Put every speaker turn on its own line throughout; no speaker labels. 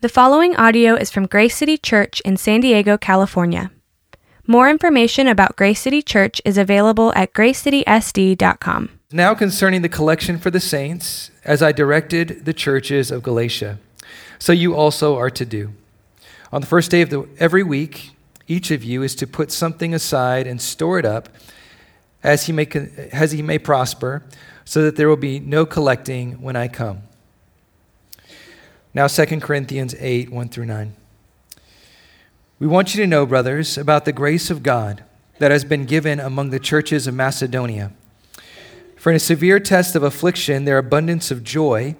The following audio is from Grace City Church in San Diego, California. More information about Grace City Church is available at gracecitysd.com.
Now concerning the collection for the saints, as I directed the churches of Galatia, so you also are to do. On the first day of the, every week, each of you is to put something aside and store it up as he may, as he may prosper, so that there will be no collecting when I come. Now, 2 Corinthians 8 1 through 9. We want you to know, brothers, about the grace of God that has been given among the churches of Macedonia. For in a severe test of affliction, their abundance of joy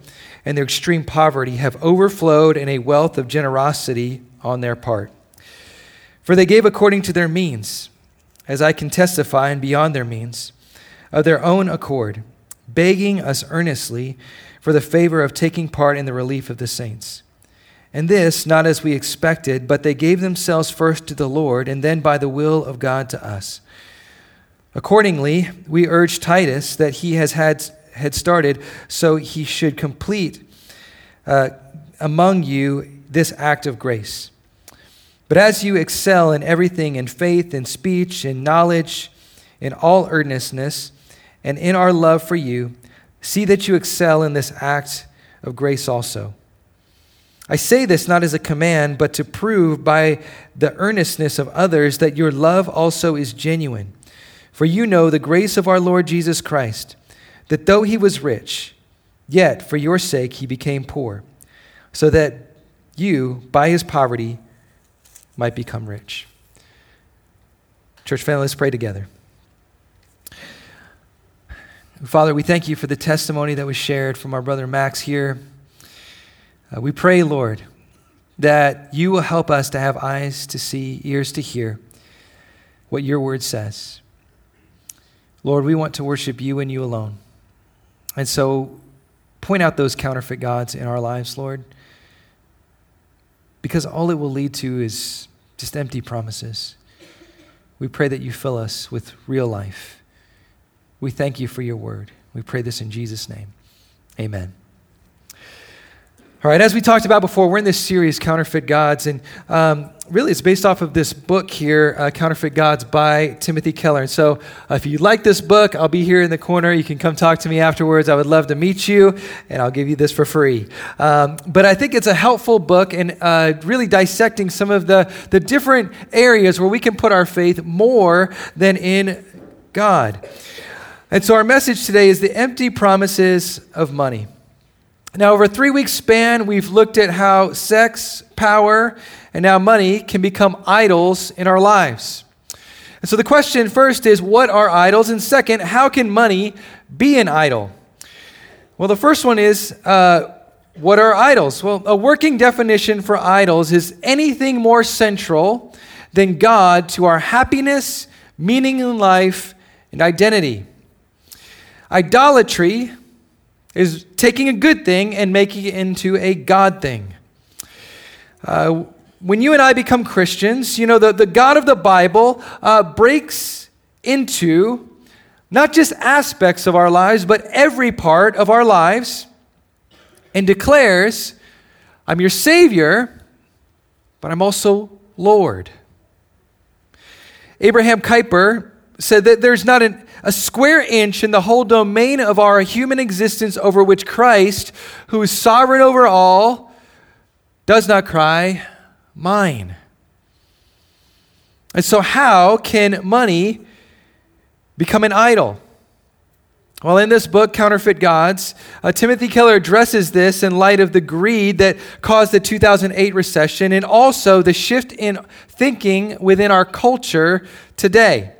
and their extreme poverty have overflowed in a wealth of generosity on their part. For they gave according to their means, as I can testify, and beyond their means, of their own accord, begging us earnestly for the favor of taking part in the relief of the saints. And this, not as we expected, but they gave themselves first to the Lord, and then by the will of God to us. Accordingly, we urge Titus that he has had, had started, so he should complete uh, among you this act of grace. But as you excel in everything in faith, in speech, in knowledge, in all earnestness, and in our love for you, See that you excel in this act of grace also. I say this not as a command, but to prove by the earnestness of others that your love also is genuine. For you know the grace of our Lord Jesus Christ, that though he was rich, yet for your sake he became poor, so that you, by his poverty, might become rich. Church family, let's pray together. Father, we thank you for the testimony that was shared from our brother Max here. Uh, we pray, Lord, that you will help us to have eyes to see, ears to hear what your word says. Lord, we want to worship you and you alone. And so point out those counterfeit gods in our lives, Lord, because all it will lead to is just empty promises. We pray that you fill us with real life. We thank you for your word. We pray this in Jesus' name. Amen. All right, as we talked about before, we're in this series, Counterfeit Gods, and um, really it's based off of this book here, uh, Counterfeit Gods by Timothy Keller. And so uh, if you like this book, I'll be here in the corner. You can come talk to me afterwards. I would love to meet you, and I'll give you this for free. Um, but I think it's a helpful book and uh, really dissecting some of the, the different areas where we can put our faith more than in God. And so our message today is the empty promises of money. Now, over a three week span, we've looked at how sex, power, and now money can become idols in our lives. And so the question first is what are idols? And second, how can money be an idol? Well, the first one is uh, what are idols? Well, a working definition for idols is anything more central than God to our happiness, meaning in life, and identity. Idolatry is taking a good thing and making it into a God thing. Uh, when you and I become Christians, you know, the, the God of the Bible uh, breaks into not just aspects of our lives, but every part of our lives and declares, I'm your Savior, but I'm also Lord. Abraham Kuyper said that there's not an, a square inch in the whole domain of our human existence over which Christ, who is sovereign over all, does not cry, Mine. And so, how can money become an idol? Well, in this book, Counterfeit Gods, uh, Timothy Keller addresses this in light of the greed that caused the 2008 recession and also the shift in thinking within our culture today.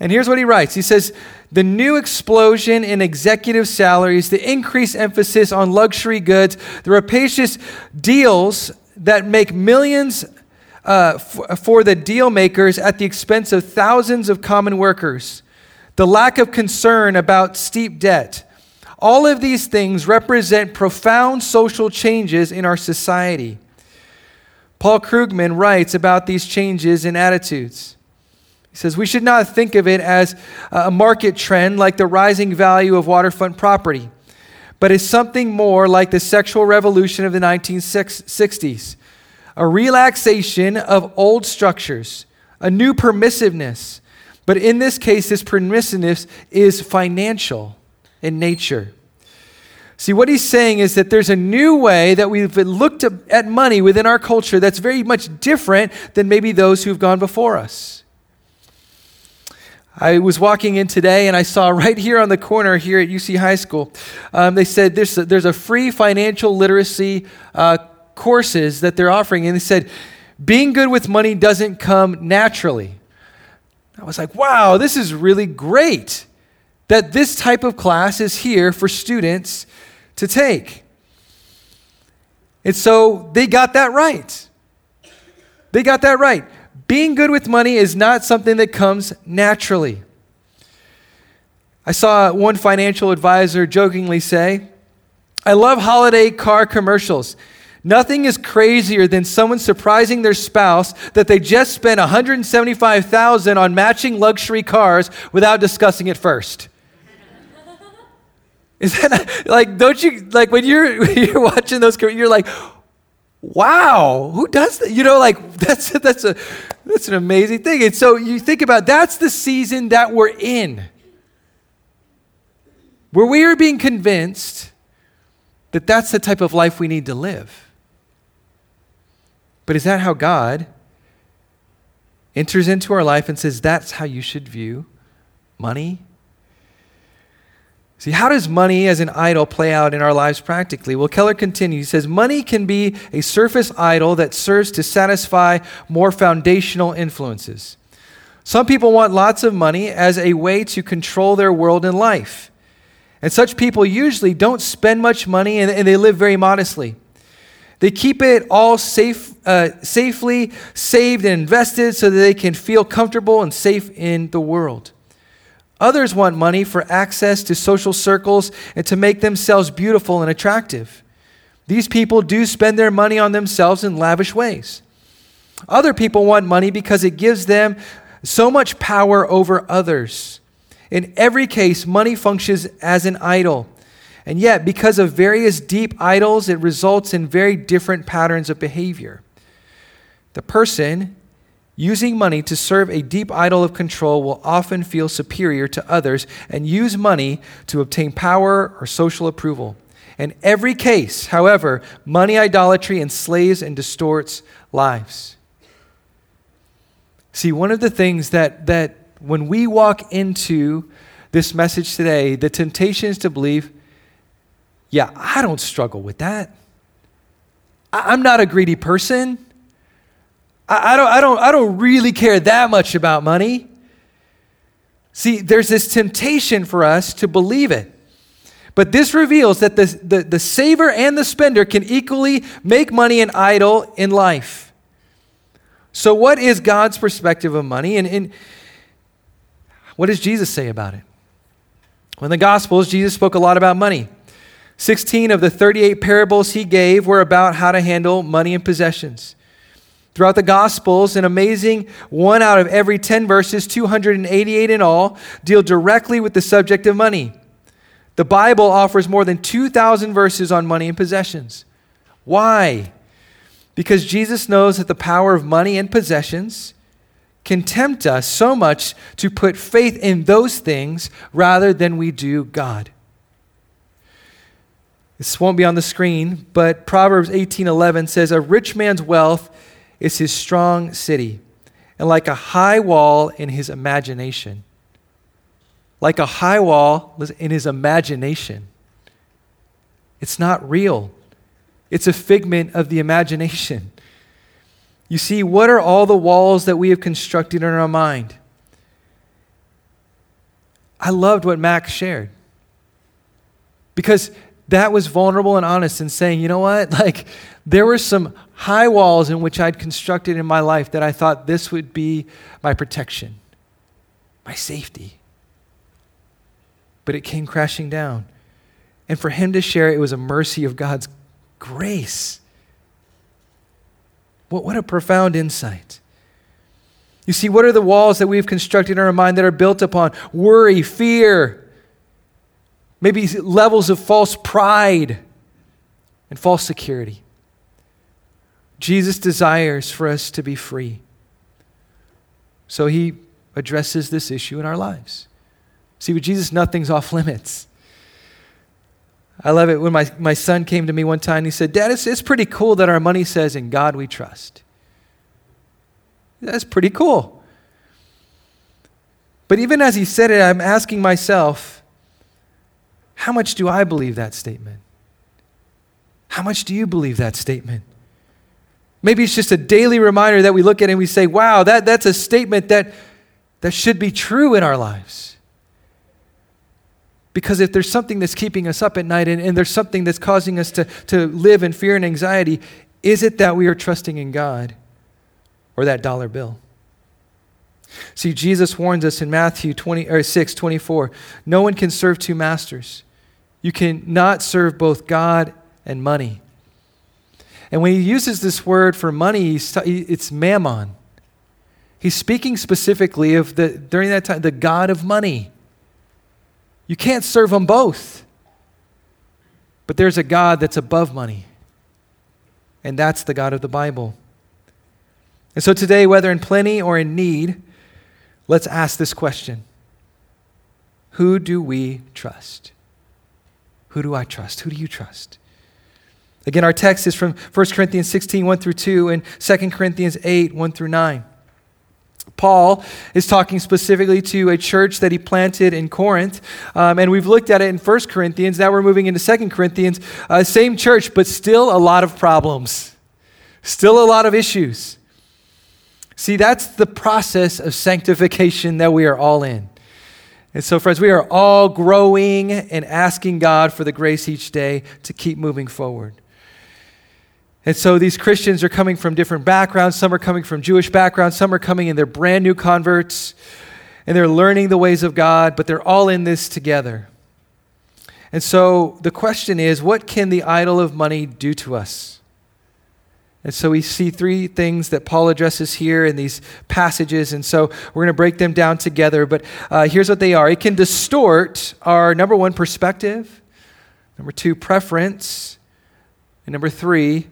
And here's what he writes He says, The new explosion in executive salaries, the increased emphasis on luxury goods, the rapacious deals that make millions uh, f- for the deal makers at the expense of thousands of common workers, the lack of concern about steep debt. All of these things represent profound social changes in our society. Paul Krugman writes about these changes in attitudes. He says, We should not think of it as a market trend like the rising value of waterfront property, but as something more like the sexual revolution of the 1960s a relaxation of old structures, a new permissiveness. But in this case, this permissiveness is financial in nature. See, what he's saying is that there's a new way that we've looked at money within our culture that's very much different than maybe those who've gone before us. I was walking in today and I saw right here on the corner here at UC High School, um, they said there's a, there's a free financial literacy uh, courses that they're offering. And they said, being good with money doesn't come naturally. I was like, wow, this is really great that this type of class is here for students to take. And so they got that right. They got that right. Being good with money is not something that comes naturally. I saw one financial advisor jokingly say, I love holiday car commercials. Nothing is crazier than someone surprising their spouse that they just spent 175,000 on matching luxury cars without discussing it first. Is that not, like don't you like when you're when you're watching those you're like wow, who does that? You know like that's that's a that's an amazing thing. And so you think about that's the season that we're in. Where we are being convinced that that's the type of life we need to live. But is that how God enters into our life and says, that's how you should view money? See, how does money as an idol play out in our lives practically? Well, Keller continues. He says, Money can be a surface idol that serves to satisfy more foundational influences. Some people want lots of money as a way to control their world and life. And such people usually don't spend much money and, and they live very modestly. They keep it all safe, uh, safely saved and invested so that they can feel comfortable and safe in the world. Others want money for access to social circles and to make themselves beautiful and attractive. These people do spend their money on themselves in lavish ways. Other people want money because it gives them so much power over others. In every case, money functions as an idol. And yet, because of various deep idols, it results in very different patterns of behavior. The person using money to serve a deep idol of control will often feel superior to others and use money to obtain power or social approval. In every case, however, money idolatry enslaves and distorts lives. See, one of the things that, that when we walk into this message today, the temptation is to believe yeah, I don't struggle with that. I, am not a greedy person. I, I, don't, I, don't, I don't really care that much about money. See, there's this temptation for us to believe it. But this reveals that the, the, the saver and the spender can equally make money an idol in life. So, what is God's perspective of money? And, and what does Jesus say about it? Well, in the Gospels, Jesus spoke a lot about money. 16 of the 38 parables he gave were about how to handle money and possessions. Throughout the Gospels, an amazing one out of every 10 verses, 288 in all, deal directly with the subject of money. The Bible offers more than 2,000 verses on money and possessions. Why? Because Jesus knows that the power of money and possessions can tempt us so much to put faith in those things rather than we do God. This won't be on the screen, but Proverbs 18:11 says a rich man's wealth is his strong city, and like a high wall in his imagination. Like a high wall in his imagination. It's not real. It's a figment of the imagination. You see, what are all the walls that we have constructed in our mind? I loved what Max shared. Because that was vulnerable and honest and saying, you know what? Like, there were some high walls in which I'd constructed in my life that I thought this would be my protection, my safety. But it came crashing down. And for him to share, it was a mercy of God's grace. What, what a profound insight. You see, what are the walls that we've constructed in our mind that are built upon worry, fear, maybe levels of false pride and false security. Jesus desires for us to be free. So he addresses this issue in our lives. See, with Jesus, nothing's off limits. I love it when my, my son came to me one time and he said, Dad, it's, it's pretty cool that our money says, In God we trust. That's pretty cool. But even as he said it, I'm asking myself, how much do I believe that statement? How much do you believe that statement? Maybe it's just a daily reminder that we look at and we say, wow, that, that's a statement that, that should be true in our lives. Because if there's something that's keeping us up at night and, and there's something that's causing us to, to live in fear and anxiety, is it that we are trusting in God or that dollar bill? See, Jesus warns us in Matthew 20, or 6 24 no one can serve two masters. You cannot serve both God and money. And when he uses this word for money, it's mammon. He's speaking specifically of the, during that time, the God of money. You can't serve them both. But there's a God that's above money. And that's the God of the Bible. And so today, whether in plenty or in need, let's ask this question Who do we trust? Who do I trust? Who do you trust? Again, our text is from 1 Corinthians 16, 1 through 2, and 2 Corinthians 8, 1 through 9. Paul is talking specifically to a church that he planted in Corinth. Um, and we've looked at it in 1 Corinthians. Now we're moving into 2 Corinthians. Uh, same church, but still a lot of problems, still a lot of issues. See, that's the process of sanctification that we are all in. And so, friends, we are all growing and asking God for the grace each day to keep moving forward. And so these Christians are coming from different backgrounds. Some are coming from Jewish backgrounds, some are coming in, they're brand new converts, and they're learning the ways of God, but they're all in this together. And so the question is what can the idol of money do to us? And so we see three things that Paul addresses here in these passages. And so we're going to break them down together. But uh, here's what they are it can distort our number one, perspective, number two, preference, and number three,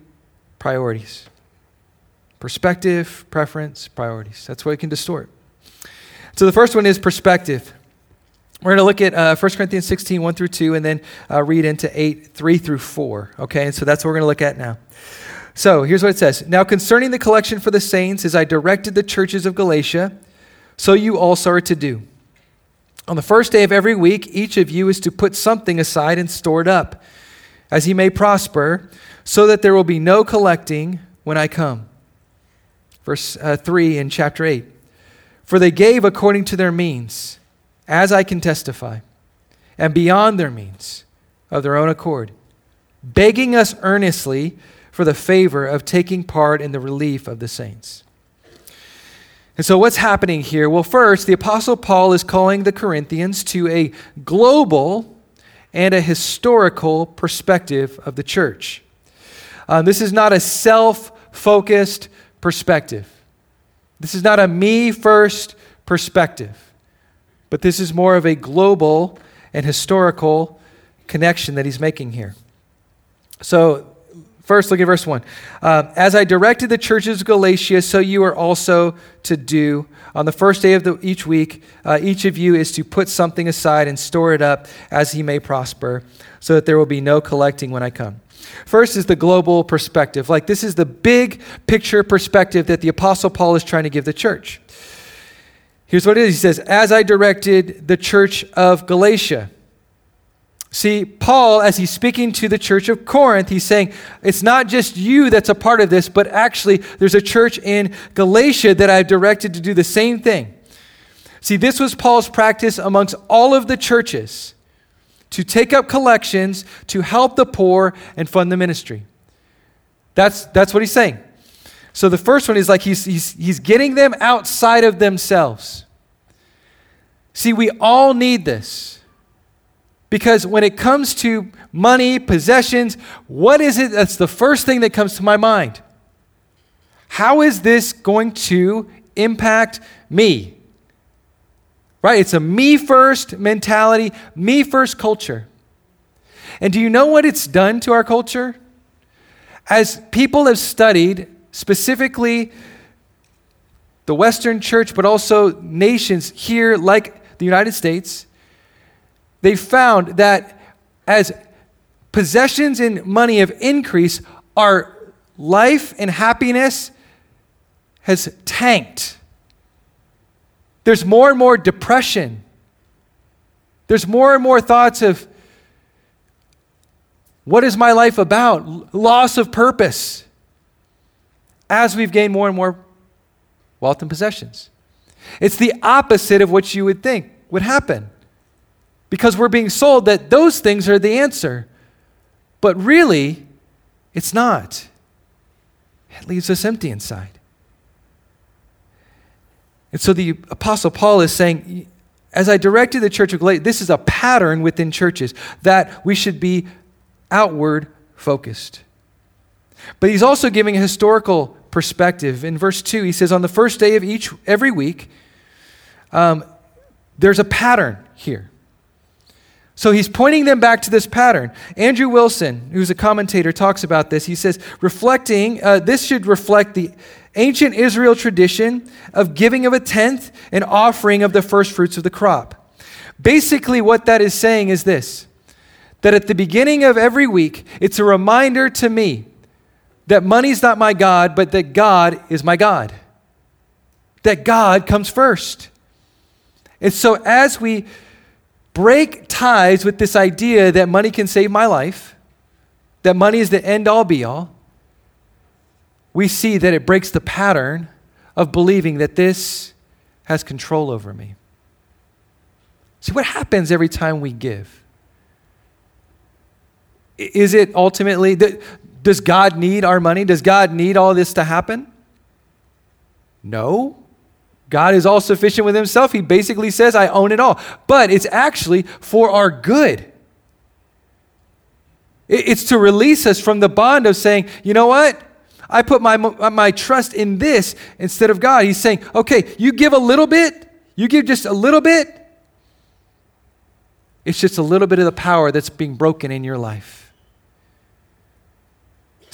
priorities. Perspective, preference, priorities. That's what it can distort. So the first one is perspective. We're going to look at uh, 1 Corinthians 16, 1 through 2, and then uh, read into 8, 3 through 4. Okay, and so that's what we're going to look at now. So here's what it says Now concerning the collection for the saints, as I directed the churches of Galatia, so you also are to do. On the first day of every week, each of you is to put something aside and store it up, as he may prosper so that there will be no collecting when I come. Verse uh, 3 in chapter 8. For they gave according to their means, as I can testify, and beyond their means, of their own accord, begging us earnestly for the favor of taking part in the relief of the saints. And so, what's happening here? Well, first, the Apostle Paul is calling the Corinthians to a global and a historical perspective of the church. Um, this is not a self focused perspective. This is not a me first perspective, but this is more of a global and historical connection that he's making here. So, first, look at verse 1. Uh, As I directed the churches of Galatia, so you are also to do. On the first day of the, each week, uh, each of you is to put something aside and store it up as he may prosper, so that there will be no collecting when I come. First is the global perspective. Like, this is the big picture perspective that the Apostle Paul is trying to give the church. Here's what it is He says, As I directed the church of Galatia. See, Paul, as he's speaking to the church of Corinth, he's saying, It's not just you that's a part of this, but actually, there's a church in Galatia that I've directed to do the same thing. See, this was Paul's practice amongst all of the churches to take up collections, to help the poor, and fund the ministry. That's, that's what he's saying. So the first one is like he's, he's, he's getting them outside of themselves. See, we all need this. Because when it comes to money, possessions, what is it that's the first thing that comes to my mind? How is this going to impact me? Right? It's a me first mentality, me first culture. And do you know what it's done to our culture? As people have studied specifically the Western church, but also nations here like the United States, they found that as possessions and money have increased, our life and happiness has tanked. There's more and more depression. There's more and more thoughts of what is my life about? Loss of purpose as we've gained more and more wealth and possessions. It's the opposite of what you would think would happen because we're being sold that those things are the answer. But really, it's not. It leaves us empty inside. And so the Apostle Paul is saying, as I directed the church of Galatia, this is a pattern within churches that we should be outward focused. But he's also giving a historical perspective. In verse 2, he says, On the first day of each every week, um, there's a pattern here. So he's pointing them back to this pattern. Andrew Wilson, who's a commentator, talks about this. He says, reflecting, uh, this should reflect the ancient Israel tradition of giving of a tenth and offering of the first fruits of the crop. Basically, what that is saying is this that at the beginning of every week, it's a reminder to me that money's not my God, but that God is my God. That God comes first. And so as we break ties with this idea that money can save my life, that money is the end all be all, we see that it breaks the pattern of believing that this has control over me. See, what happens every time we give? Is it ultimately, does God need our money? Does God need all this to happen? No. God is all sufficient with himself. He basically says, I own it all. But it's actually for our good. It's to release us from the bond of saying, you know what? I put my, my trust in this instead of God. He's saying, okay, you give a little bit, you give just a little bit. It's just a little bit of the power that's being broken in your life.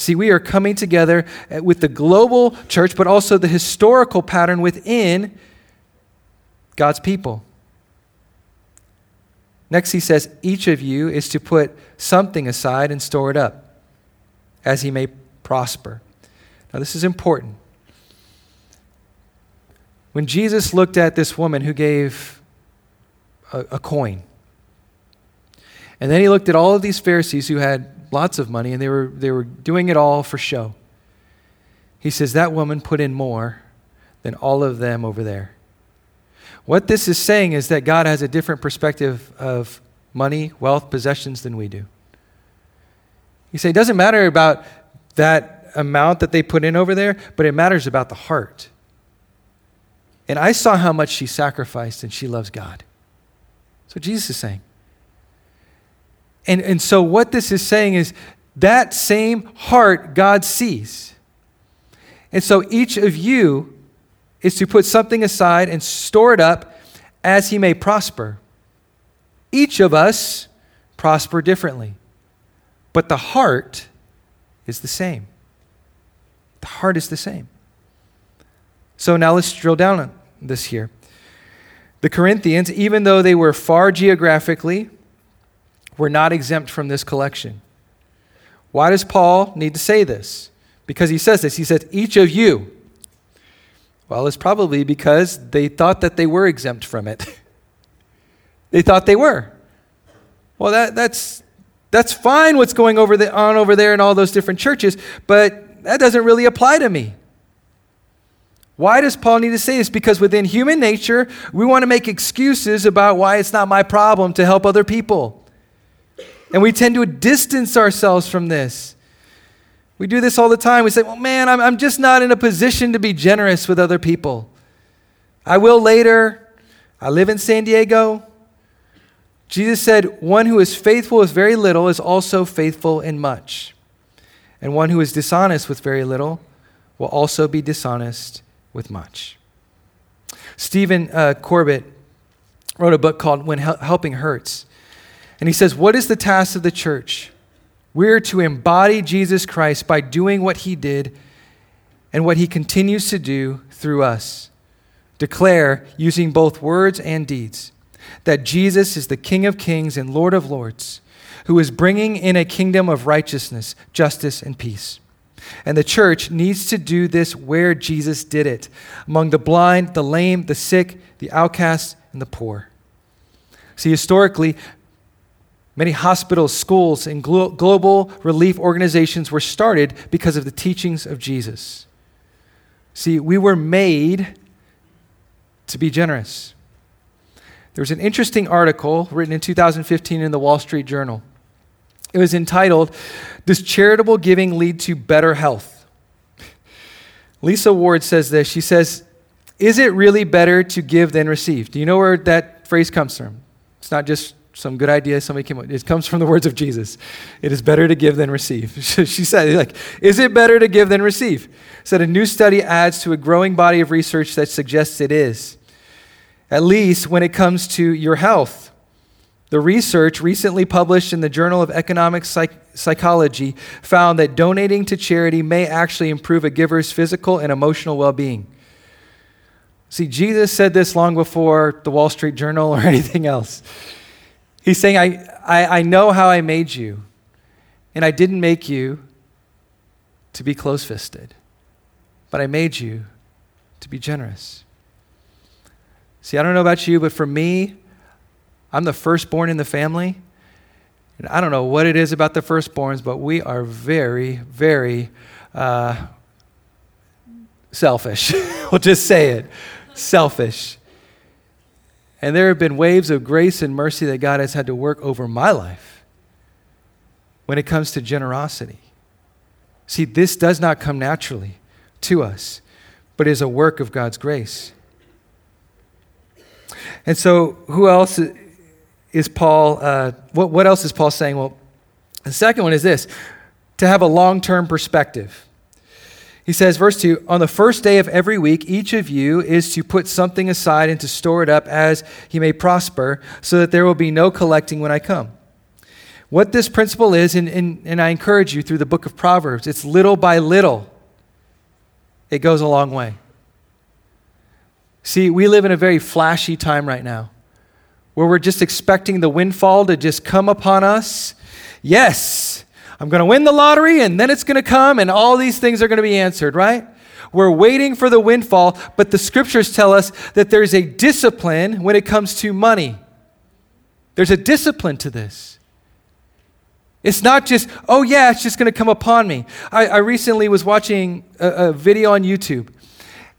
See, we are coming together uh, with the global church, but also the historical pattern within God's people. Next, he says, each of you is to put something aside and store it up, as he may prosper. Now, this is important. When Jesus looked at this woman who gave a, a coin, and then he looked at all of these Pharisees who had lots of money, and they were, they were doing it all for show. He says, That woman put in more than all of them over there. What this is saying is that God has a different perspective of money, wealth, possessions than we do. You say, it doesn't matter about that amount that they put in over there, but it matters about the heart. And I saw how much she sacrificed and she loves God. That's what Jesus is saying. And, and so, what this is saying is that same heart God sees. And so, each of you is to put something aside and store it up as he may prosper. Each of us prosper differently, but the heart is the same. The heart is the same. So, now let's drill down on this here. The Corinthians, even though they were far geographically, were not exempt from this collection. Why does Paul need to say this? Because he says this. He says, each of you. Well, it's probably because they thought that they were exempt from it. they thought they were. Well, that, that's, that's fine what's going over the, on over there in all those different churches, but that doesn't really apply to me. Why does Paul need to say this? Because within human nature, we want to make excuses about why it's not my problem to help other people. And we tend to distance ourselves from this. We do this all the time. We say, well, man, I'm, I'm just not in a position to be generous with other people. I will later. I live in San Diego. Jesus said, One who is faithful with very little is also faithful in much. And one who is dishonest with very little will also be dishonest with much. Stephen uh, Corbett wrote a book called When Helping Hurts. And he says, What is the task of the church? We're to embody Jesus Christ by doing what he did and what he continues to do through us. Declare, using both words and deeds, that Jesus is the King of kings and Lord of lords, who is bringing in a kingdom of righteousness, justice, and peace. And the church needs to do this where Jesus did it among the blind, the lame, the sick, the outcasts, and the poor. See, historically, Many hospitals, schools, and glo- global relief organizations were started because of the teachings of Jesus. See, we were made to be generous. There was an interesting article written in 2015 in the Wall Street Journal. It was entitled, Does Charitable Giving Lead to Better Health? Lisa Ward says this. She says, Is it really better to give than receive? Do you know where that phrase comes from? It's not just some good idea somebody came up it comes from the words of jesus. It is better to give than receive. She said like is it better to give than receive? Said a new study adds to a growing body of research that suggests it is. At least when it comes to your health. The research recently published in the journal of economic Psych- psychology found that donating to charity may actually improve a giver's physical and emotional well-being. See jesus said this long before the wall street journal or anything else He's saying, I, I, I know how I made you, and I didn't make you to be close fisted, but I made you to be generous. See, I don't know about you, but for me, I'm the firstborn in the family. And I don't know what it is about the firstborns, but we are very, very uh, selfish. we'll just say it selfish. And there have been waves of grace and mercy that God has had to work over my life when it comes to generosity. See, this does not come naturally to us, but is a work of God's grace. And so, who else is Paul? Uh, what, what else is Paul saying? Well, the second one is this to have a long term perspective. He says, verse 2 On the first day of every week, each of you is to put something aside and to store it up as he may prosper, so that there will be no collecting when I come. What this principle is, and, and, and I encourage you through the book of Proverbs, it's little by little, it goes a long way. See, we live in a very flashy time right now where we're just expecting the windfall to just come upon us. Yes, I'm going to win the lottery and then it's going to come and all these things are going to be answered, right? We're waiting for the windfall, but the scriptures tell us that there's a discipline when it comes to money. There's a discipline to this. It's not just, oh yeah, it's just going to come upon me. I, I recently was watching a, a video on YouTube.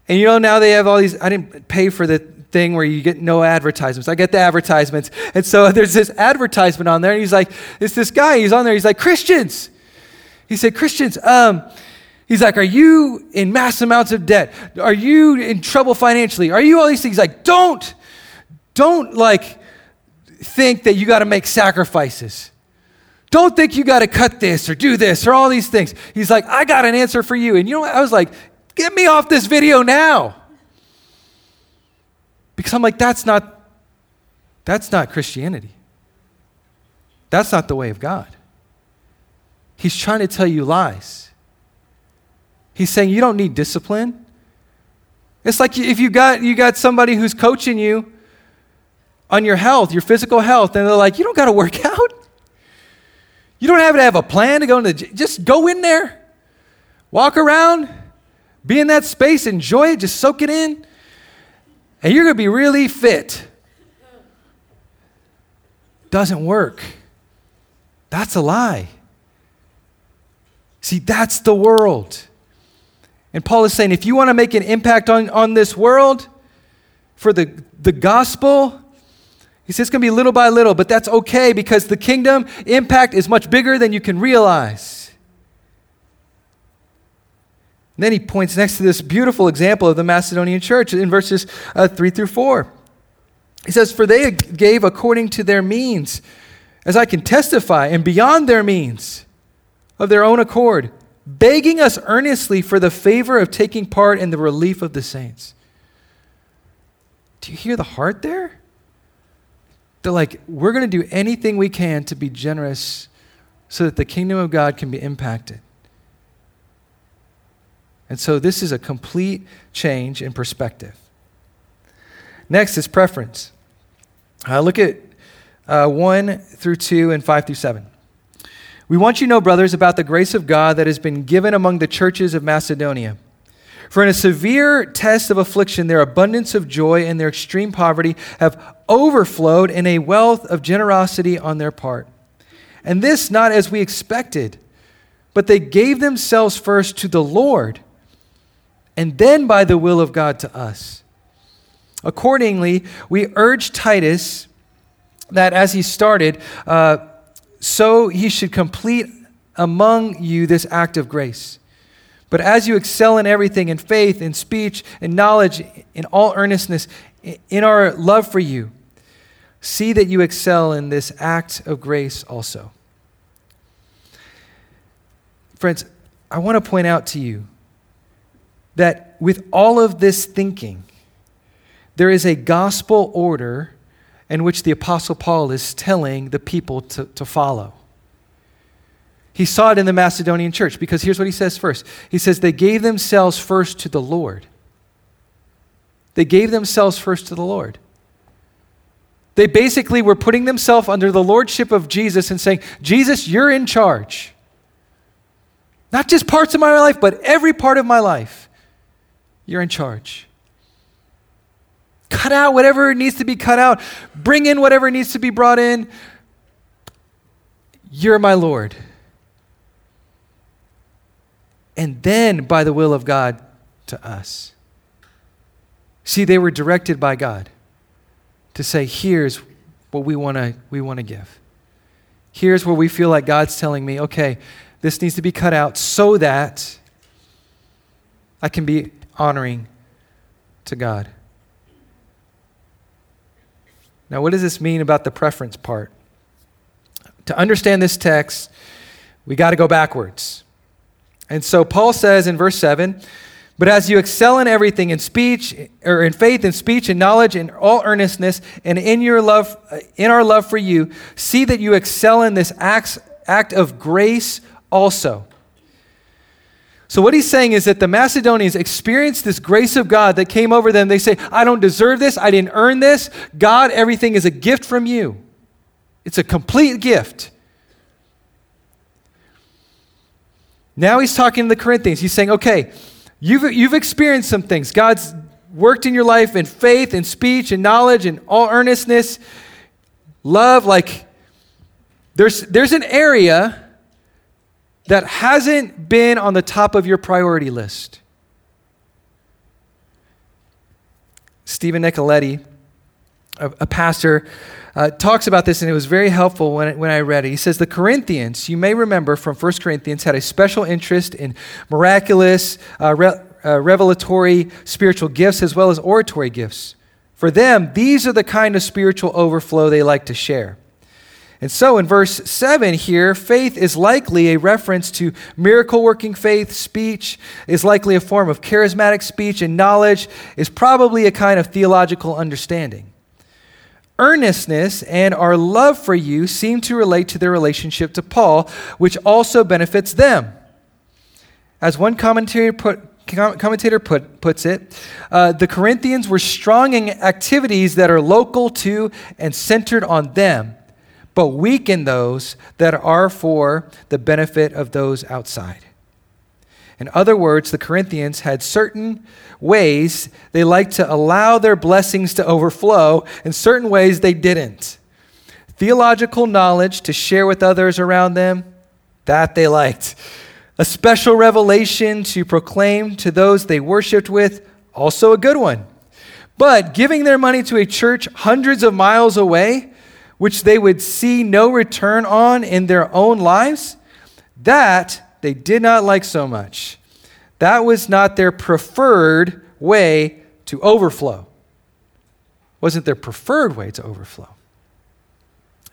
And you know, now they have all these, I didn't pay for the thing where you get no advertisements. I get the advertisements. And so there's this advertisement on there, and he's like, it's this guy, he's on there, he's like, Christians. He said, Christians, um, he's like, Are you in mass amounts of debt? Are you in trouble financially? Are you all these things? He's like, don't, don't like think that you got to make sacrifices. Don't think you got to cut this or do this or all these things. He's like, I got an answer for you. And you know what? I was like, get me off this video now. Because I'm like, that's not, that's not Christianity. That's not the way of God. He's trying to tell you lies. He's saying you don't need discipline. It's like if you got, you got somebody who's coaching you on your health, your physical health, and they're like, you don't got to work out. You don't have to have a plan to go into the Just go in there, walk around, be in that space, enjoy it, just soak it in and you're going to be really fit. Doesn't work. That's a lie. See, that's the world. And Paul is saying if you want to make an impact on, on this world for the, the gospel, he says it's going to be little by little, but that's okay because the kingdom impact is much bigger than you can realize. And then he points next to this beautiful example of the Macedonian church in verses uh, 3 through 4. He says, For they gave according to their means, as I can testify, and beyond their means, of their own accord, begging us earnestly for the favor of taking part in the relief of the saints. Do you hear the heart there? They're like, we're going to do anything we can to be generous so that the kingdom of God can be impacted. And so this is a complete change in perspective. Next is preference. Uh, look at uh, 1 through 2 and 5 through 7. We want you to know, brothers, about the grace of God that has been given among the churches of Macedonia. For in a severe test of affliction, their abundance of joy and their extreme poverty have overflowed in a wealth of generosity on their part. And this not as we expected, but they gave themselves first to the Lord, and then by the will of God to us. Accordingly, we urge Titus that as he started, uh, so he should complete among you this act of grace. But as you excel in everything, in faith, in speech, in knowledge, in all earnestness, in our love for you, see that you excel in this act of grace also. Friends, I want to point out to you that with all of this thinking, there is a gospel order in which the Apostle Paul is telling the people to, to follow. He saw it in the Macedonian church because here's what he says first He says, They gave themselves first to the Lord. They gave themselves first to the Lord. They basically were putting themselves under the lordship of Jesus and saying, Jesus, you're in charge. Not just parts of my life, but every part of my life. You're in charge. Cut out whatever needs to be cut out. Bring in whatever needs to be brought in. You're my Lord. And then, by the will of God, to us. See, they were directed by God to say, here's what we want to we want to give. Here's where we feel like God's telling me, okay, this needs to be cut out so that I can be honoring to God. Now, what does this mean about the preference part? To understand this text, we got to go backwards. And so Paul says in verse 7 But as you excel in everything, in speech, or in faith, in speech, and knowledge, in all earnestness, and in your love, uh, in our love for you, see that you excel in this act of grace also. So, what he's saying is that the Macedonians experienced this grace of God that came over them. They say, I don't deserve this. I didn't earn this. God, everything is a gift from you. It's a complete gift. Now he's talking to the Corinthians. He's saying, okay, you've, you've experienced some things. God's worked in your life in faith and speech and knowledge and all earnestness, love. Like, there's, there's an area that hasn't been on the top of your priority list? Stephen Nicoletti, a, a pastor, uh, talks about this, and it was very helpful when, when I read it. He says, The Corinthians, you may remember from 1 Corinthians, had a special interest in miraculous, uh, re- uh, revelatory spiritual gifts as well as oratory gifts. For them, these are the kind of spiritual overflow they like to share. And so in verse 7 here, faith is likely a reference to miracle working faith. Speech is likely a form of charismatic speech, and knowledge is probably a kind of theological understanding. Earnestness and our love for you seem to relate to their relationship to Paul, which also benefits them. As one commentator put, commentator put, puts it, uh, the Corinthians were strong in activities that are local to and centered on them but weaken those that are for the benefit of those outside. In other words, the Corinthians had certain ways they liked to allow their blessings to overflow, and certain ways they didn't. Theological knowledge to share with others around them, that they liked. A special revelation to proclaim to those they worshiped with, also a good one. But giving their money to a church hundreds of miles away, which they would see no return on in their own lives, that they did not like so much. That was not their preferred way to overflow. Wasn't their preferred way to overflow.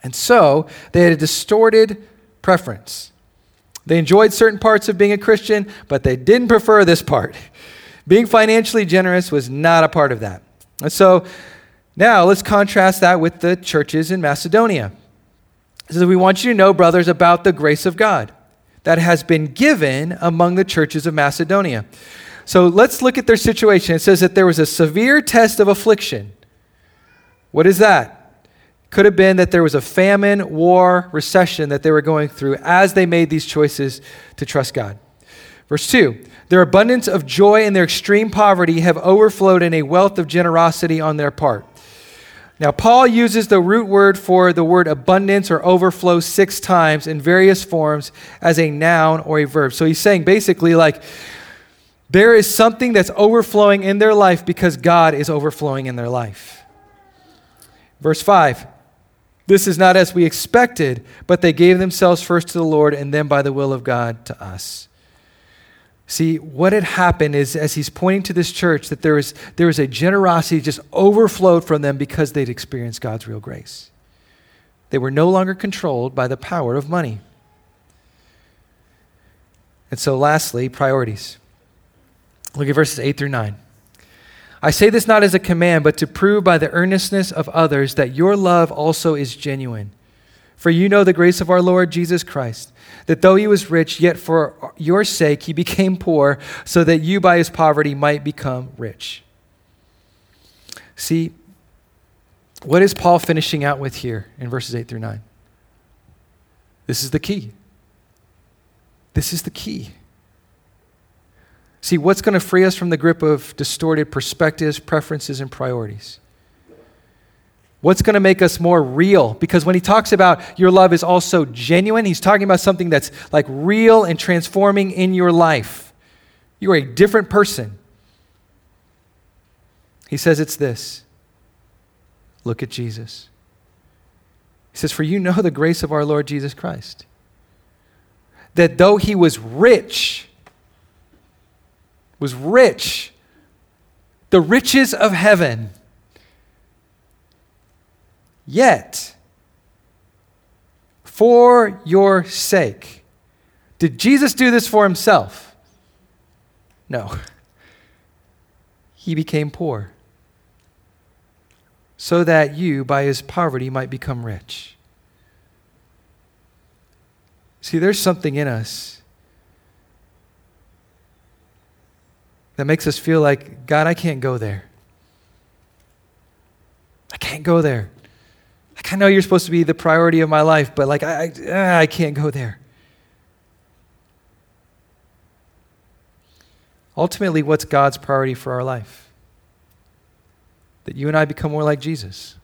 And so they had a distorted preference. They enjoyed certain parts of being a Christian, but they didn't prefer this part. Being financially generous was not a part of that. And so Now, let's contrast that with the churches in Macedonia. It says, We want you to know, brothers, about the grace of God that has been given among the churches of Macedonia. So let's look at their situation. It says that there was a severe test of affliction. What is that? Could have been that there was a famine, war, recession that they were going through as they made these choices to trust God. Verse 2 Their abundance of joy and their extreme poverty have overflowed in a wealth of generosity on their part. Now, Paul uses the root word for the word abundance or overflow six times in various forms as a noun or a verb. So he's saying basically, like, there is something that's overflowing in their life because God is overflowing in their life. Verse 5 This is not as we expected, but they gave themselves first to the Lord and then by the will of God to us. See, what had happened is, as he's pointing to this church, that there was, there was a generosity just overflowed from them because they'd experienced God's real grace. They were no longer controlled by the power of money. And so, lastly, priorities. Look at verses 8 through 9. I say this not as a command, but to prove by the earnestness of others that your love also is genuine. For you know the grace of our Lord Jesus Christ that though he was rich, yet for your sake he became poor, so that you by his poverty might become rich. See, what is Paul finishing out with here in verses 8 through 9? This is the key. This is the key. See, what's going to free us from the grip of distorted perspectives, preferences, and priorities? What's going to make us more real? Because when he talks about your love is also genuine, he's talking about something that's like real and transforming in your life. You are a different person. He says it's this look at Jesus. He says, For you know the grace of our Lord Jesus Christ. That though he was rich, was rich, the riches of heaven, Yet, for your sake. Did Jesus do this for himself? No. He became poor so that you, by his poverty, might become rich. See, there's something in us that makes us feel like, God, I can't go there. I can't go there. I know you're supposed to be the priority of my life, but like, I, I, ah, I can't go there. Ultimately, what's God's priority for our life? That you and I become more like Jesus.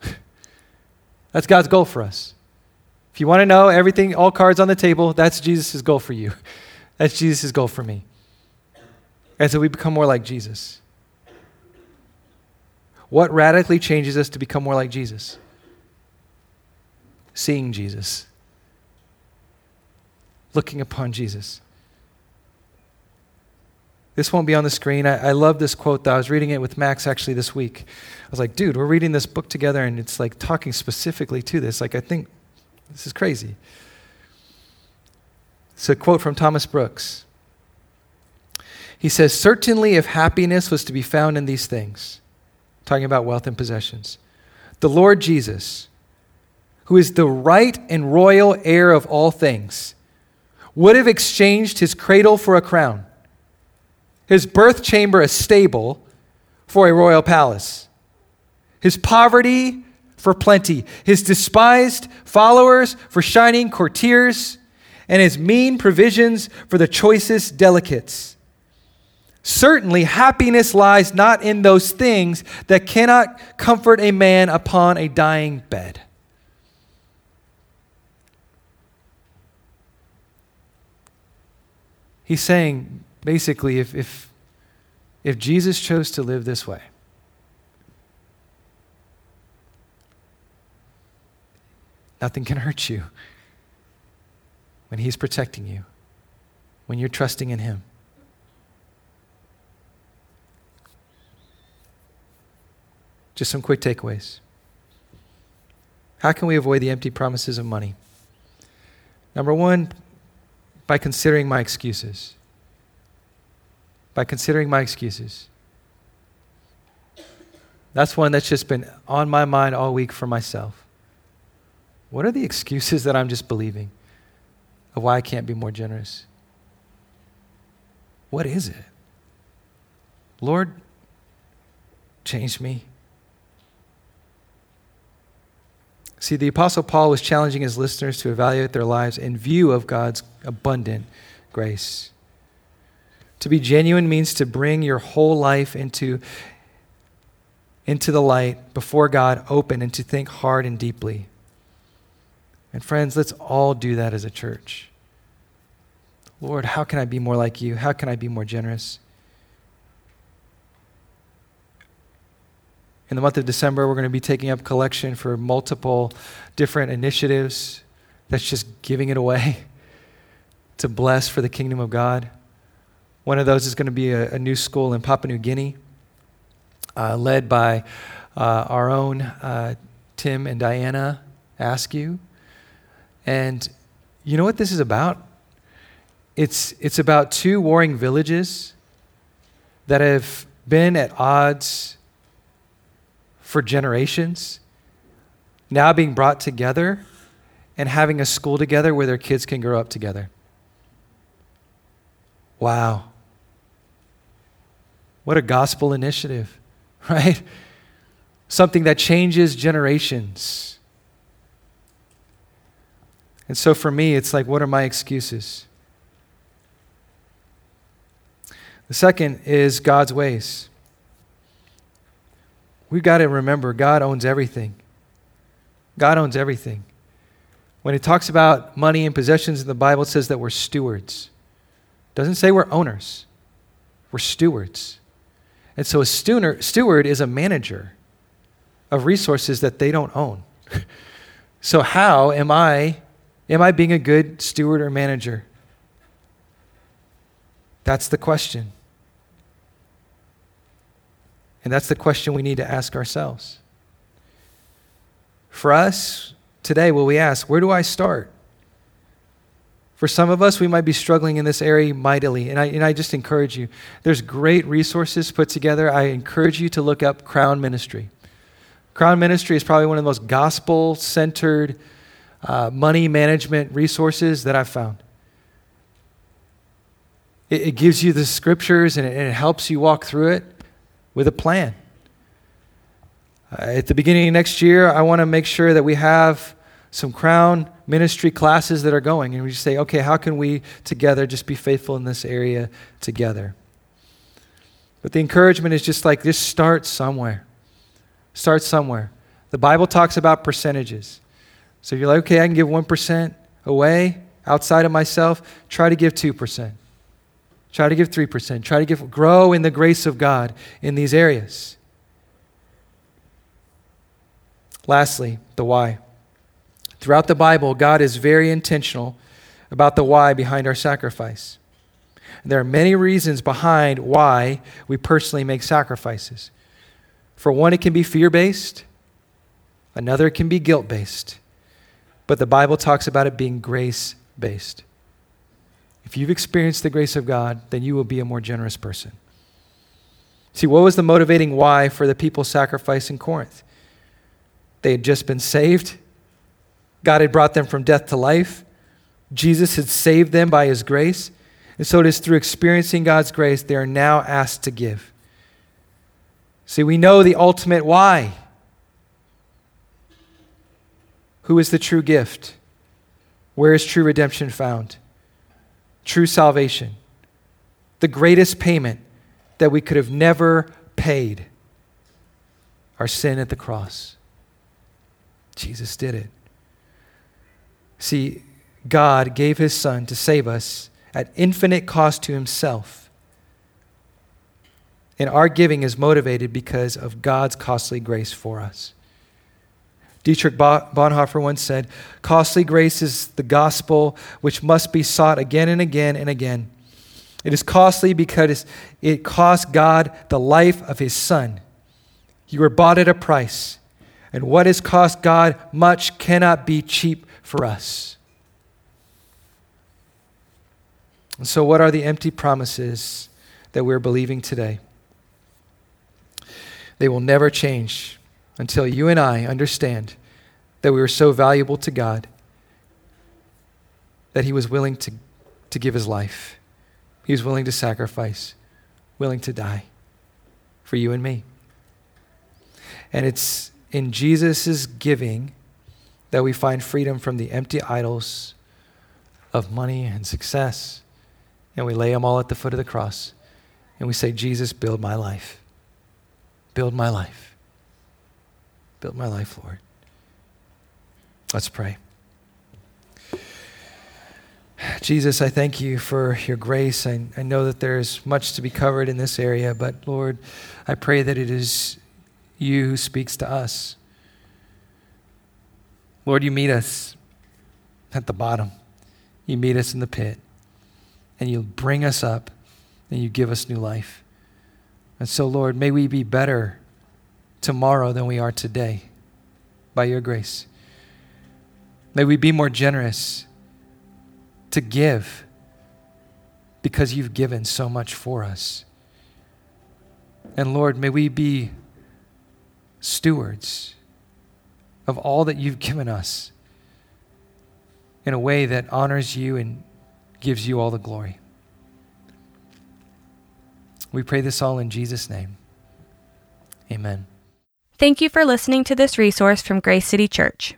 that's God's goal for us. If you want to know everything, all cards on the table, that's Jesus' goal for you. That's Jesus' goal for me. And so we become more like Jesus. What radically changes us to become more like Jesus? Seeing Jesus, looking upon Jesus. This won't be on the screen. I, I love this quote, though. I was reading it with Max actually this week. I was like, dude, we're reading this book together, and it's like talking specifically to this. Like, I think this is crazy. It's a quote from Thomas Brooks. He says, Certainly, if happiness was to be found in these things, talking about wealth and possessions, the Lord Jesus, who is the right and royal heir of all things, would have exchanged his cradle for a crown, his birth chamber a stable for a royal palace, his poverty for plenty, his despised followers for shining courtiers, and his mean provisions for the choicest delicates. Certainly, happiness lies not in those things that cannot comfort a man upon a dying bed. He's saying basically, if, if, if Jesus chose to live this way, nothing can hurt you when He's protecting you, when you're trusting in Him. Just some quick takeaways. How can we avoid the empty promises of money? Number one, by considering my excuses. By considering my excuses. That's one that's just been on my mind all week for myself. What are the excuses that I'm just believing of why I can't be more generous? What is it? Lord, change me. See, the Apostle Paul was challenging his listeners to evaluate their lives in view of God's abundant grace. To be genuine means to bring your whole life into, into the light before God open and to think hard and deeply. And friends, let's all do that as a church. Lord, how can I be more like you? How can I be more generous? In the month of December, we're going to be taking up collection for multiple different initiatives that's just giving it away to bless for the kingdom of God. One of those is going to be a, a new school in Papua New Guinea, uh, led by uh, our own uh, Tim and Diana Askew. And you know what this is about? It's, it's about two warring villages that have been at odds for generations, now being brought together and having a school together where their kids can grow up together. Wow. What a gospel initiative, right? Something that changes generations. And so for me, it's like, what are my excuses? The second is God's ways. We've got to remember God owns everything. God owns everything. When it talks about money and possessions in the Bible, it says that we're stewards. It doesn't say we're owners. We're stewards. And so a steward is a manager of resources that they don't own. so how am I am I being a good steward or manager? That's the question. And that's the question we need to ask ourselves. For us, today, will we ask, where do I start? For some of us, we might be struggling in this area mightily. And I, and I just encourage you, there's great resources put together. I encourage you to look up Crown Ministry. Crown Ministry is probably one of the most gospel centered uh, money management resources that I've found. It, it gives you the scriptures and it, and it helps you walk through it with a plan. Uh, at the beginning of next year, I want to make sure that we have some crown ministry classes that are going. And we just say, okay, how can we together just be faithful in this area together? But the encouragement is just like, just start somewhere. Start somewhere. The Bible talks about percentages. So you're like, okay, I can give 1% away outside of myself. Try to give 2%. Try to give 3%. Try to give, grow in the grace of God in these areas. Lastly, the why. Throughout the Bible, God is very intentional about the why behind our sacrifice. There are many reasons behind why we personally make sacrifices. For one, it can be fear based, another, it can be guilt based. But the Bible talks about it being grace based. If you've experienced the grace of God, then you will be a more generous person. See, what was the motivating why for the people sacrificed in Corinth? They had just been saved. God had brought them from death to life. Jesus had saved them by his grace. And so it is through experiencing God's grace they are now asked to give. See, we know the ultimate why. Who is the true gift? Where is true redemption found? True salvation, the greatest payment that we could have never paid our sin at the cross. Jesus did it. See, God gave his Son to save us at infinite cost to himself. And our giving is motivated because of God's costly grace for us. Dietrich Bonhoeffer once said, Costly grace is the gospel which must be sought again and again and again. It is costly because it cost God the life of his Son. You were bought at a price, and what has cost God much cannot be cheap for us. And so, what are the empty promises that we're believing today? They will never change until you and I understand that we were so valuable to God that He was willing to, to give His life. He was willing to sacrifice, willing to die for you and me. And it's in Jesus' giving that we find freedom from the empty idols of money and success. And we lay them all at the foot of the cross. And we say, Jesus, build my life. Build my life. Build my life, Lord. Let's pray. Jesus, I thank you for your grace. I, I know that there's much to be covered in this area, but Lord, I pray that it is you who speaks to us. Lord, you meet us at the bottom, you meet us in the pit, and you bring us up, and you give us new life. And so, Lord, may we be better tomorrow than we are today by your grace. May we be more generous to give because you've given so much for us. And Lord, may we be stewards of all that you've given us in a way that honors you and gives you all the glory. We pray this all in Jesus' name. Amen.
Thank you for listening to this resource from Grace City Church.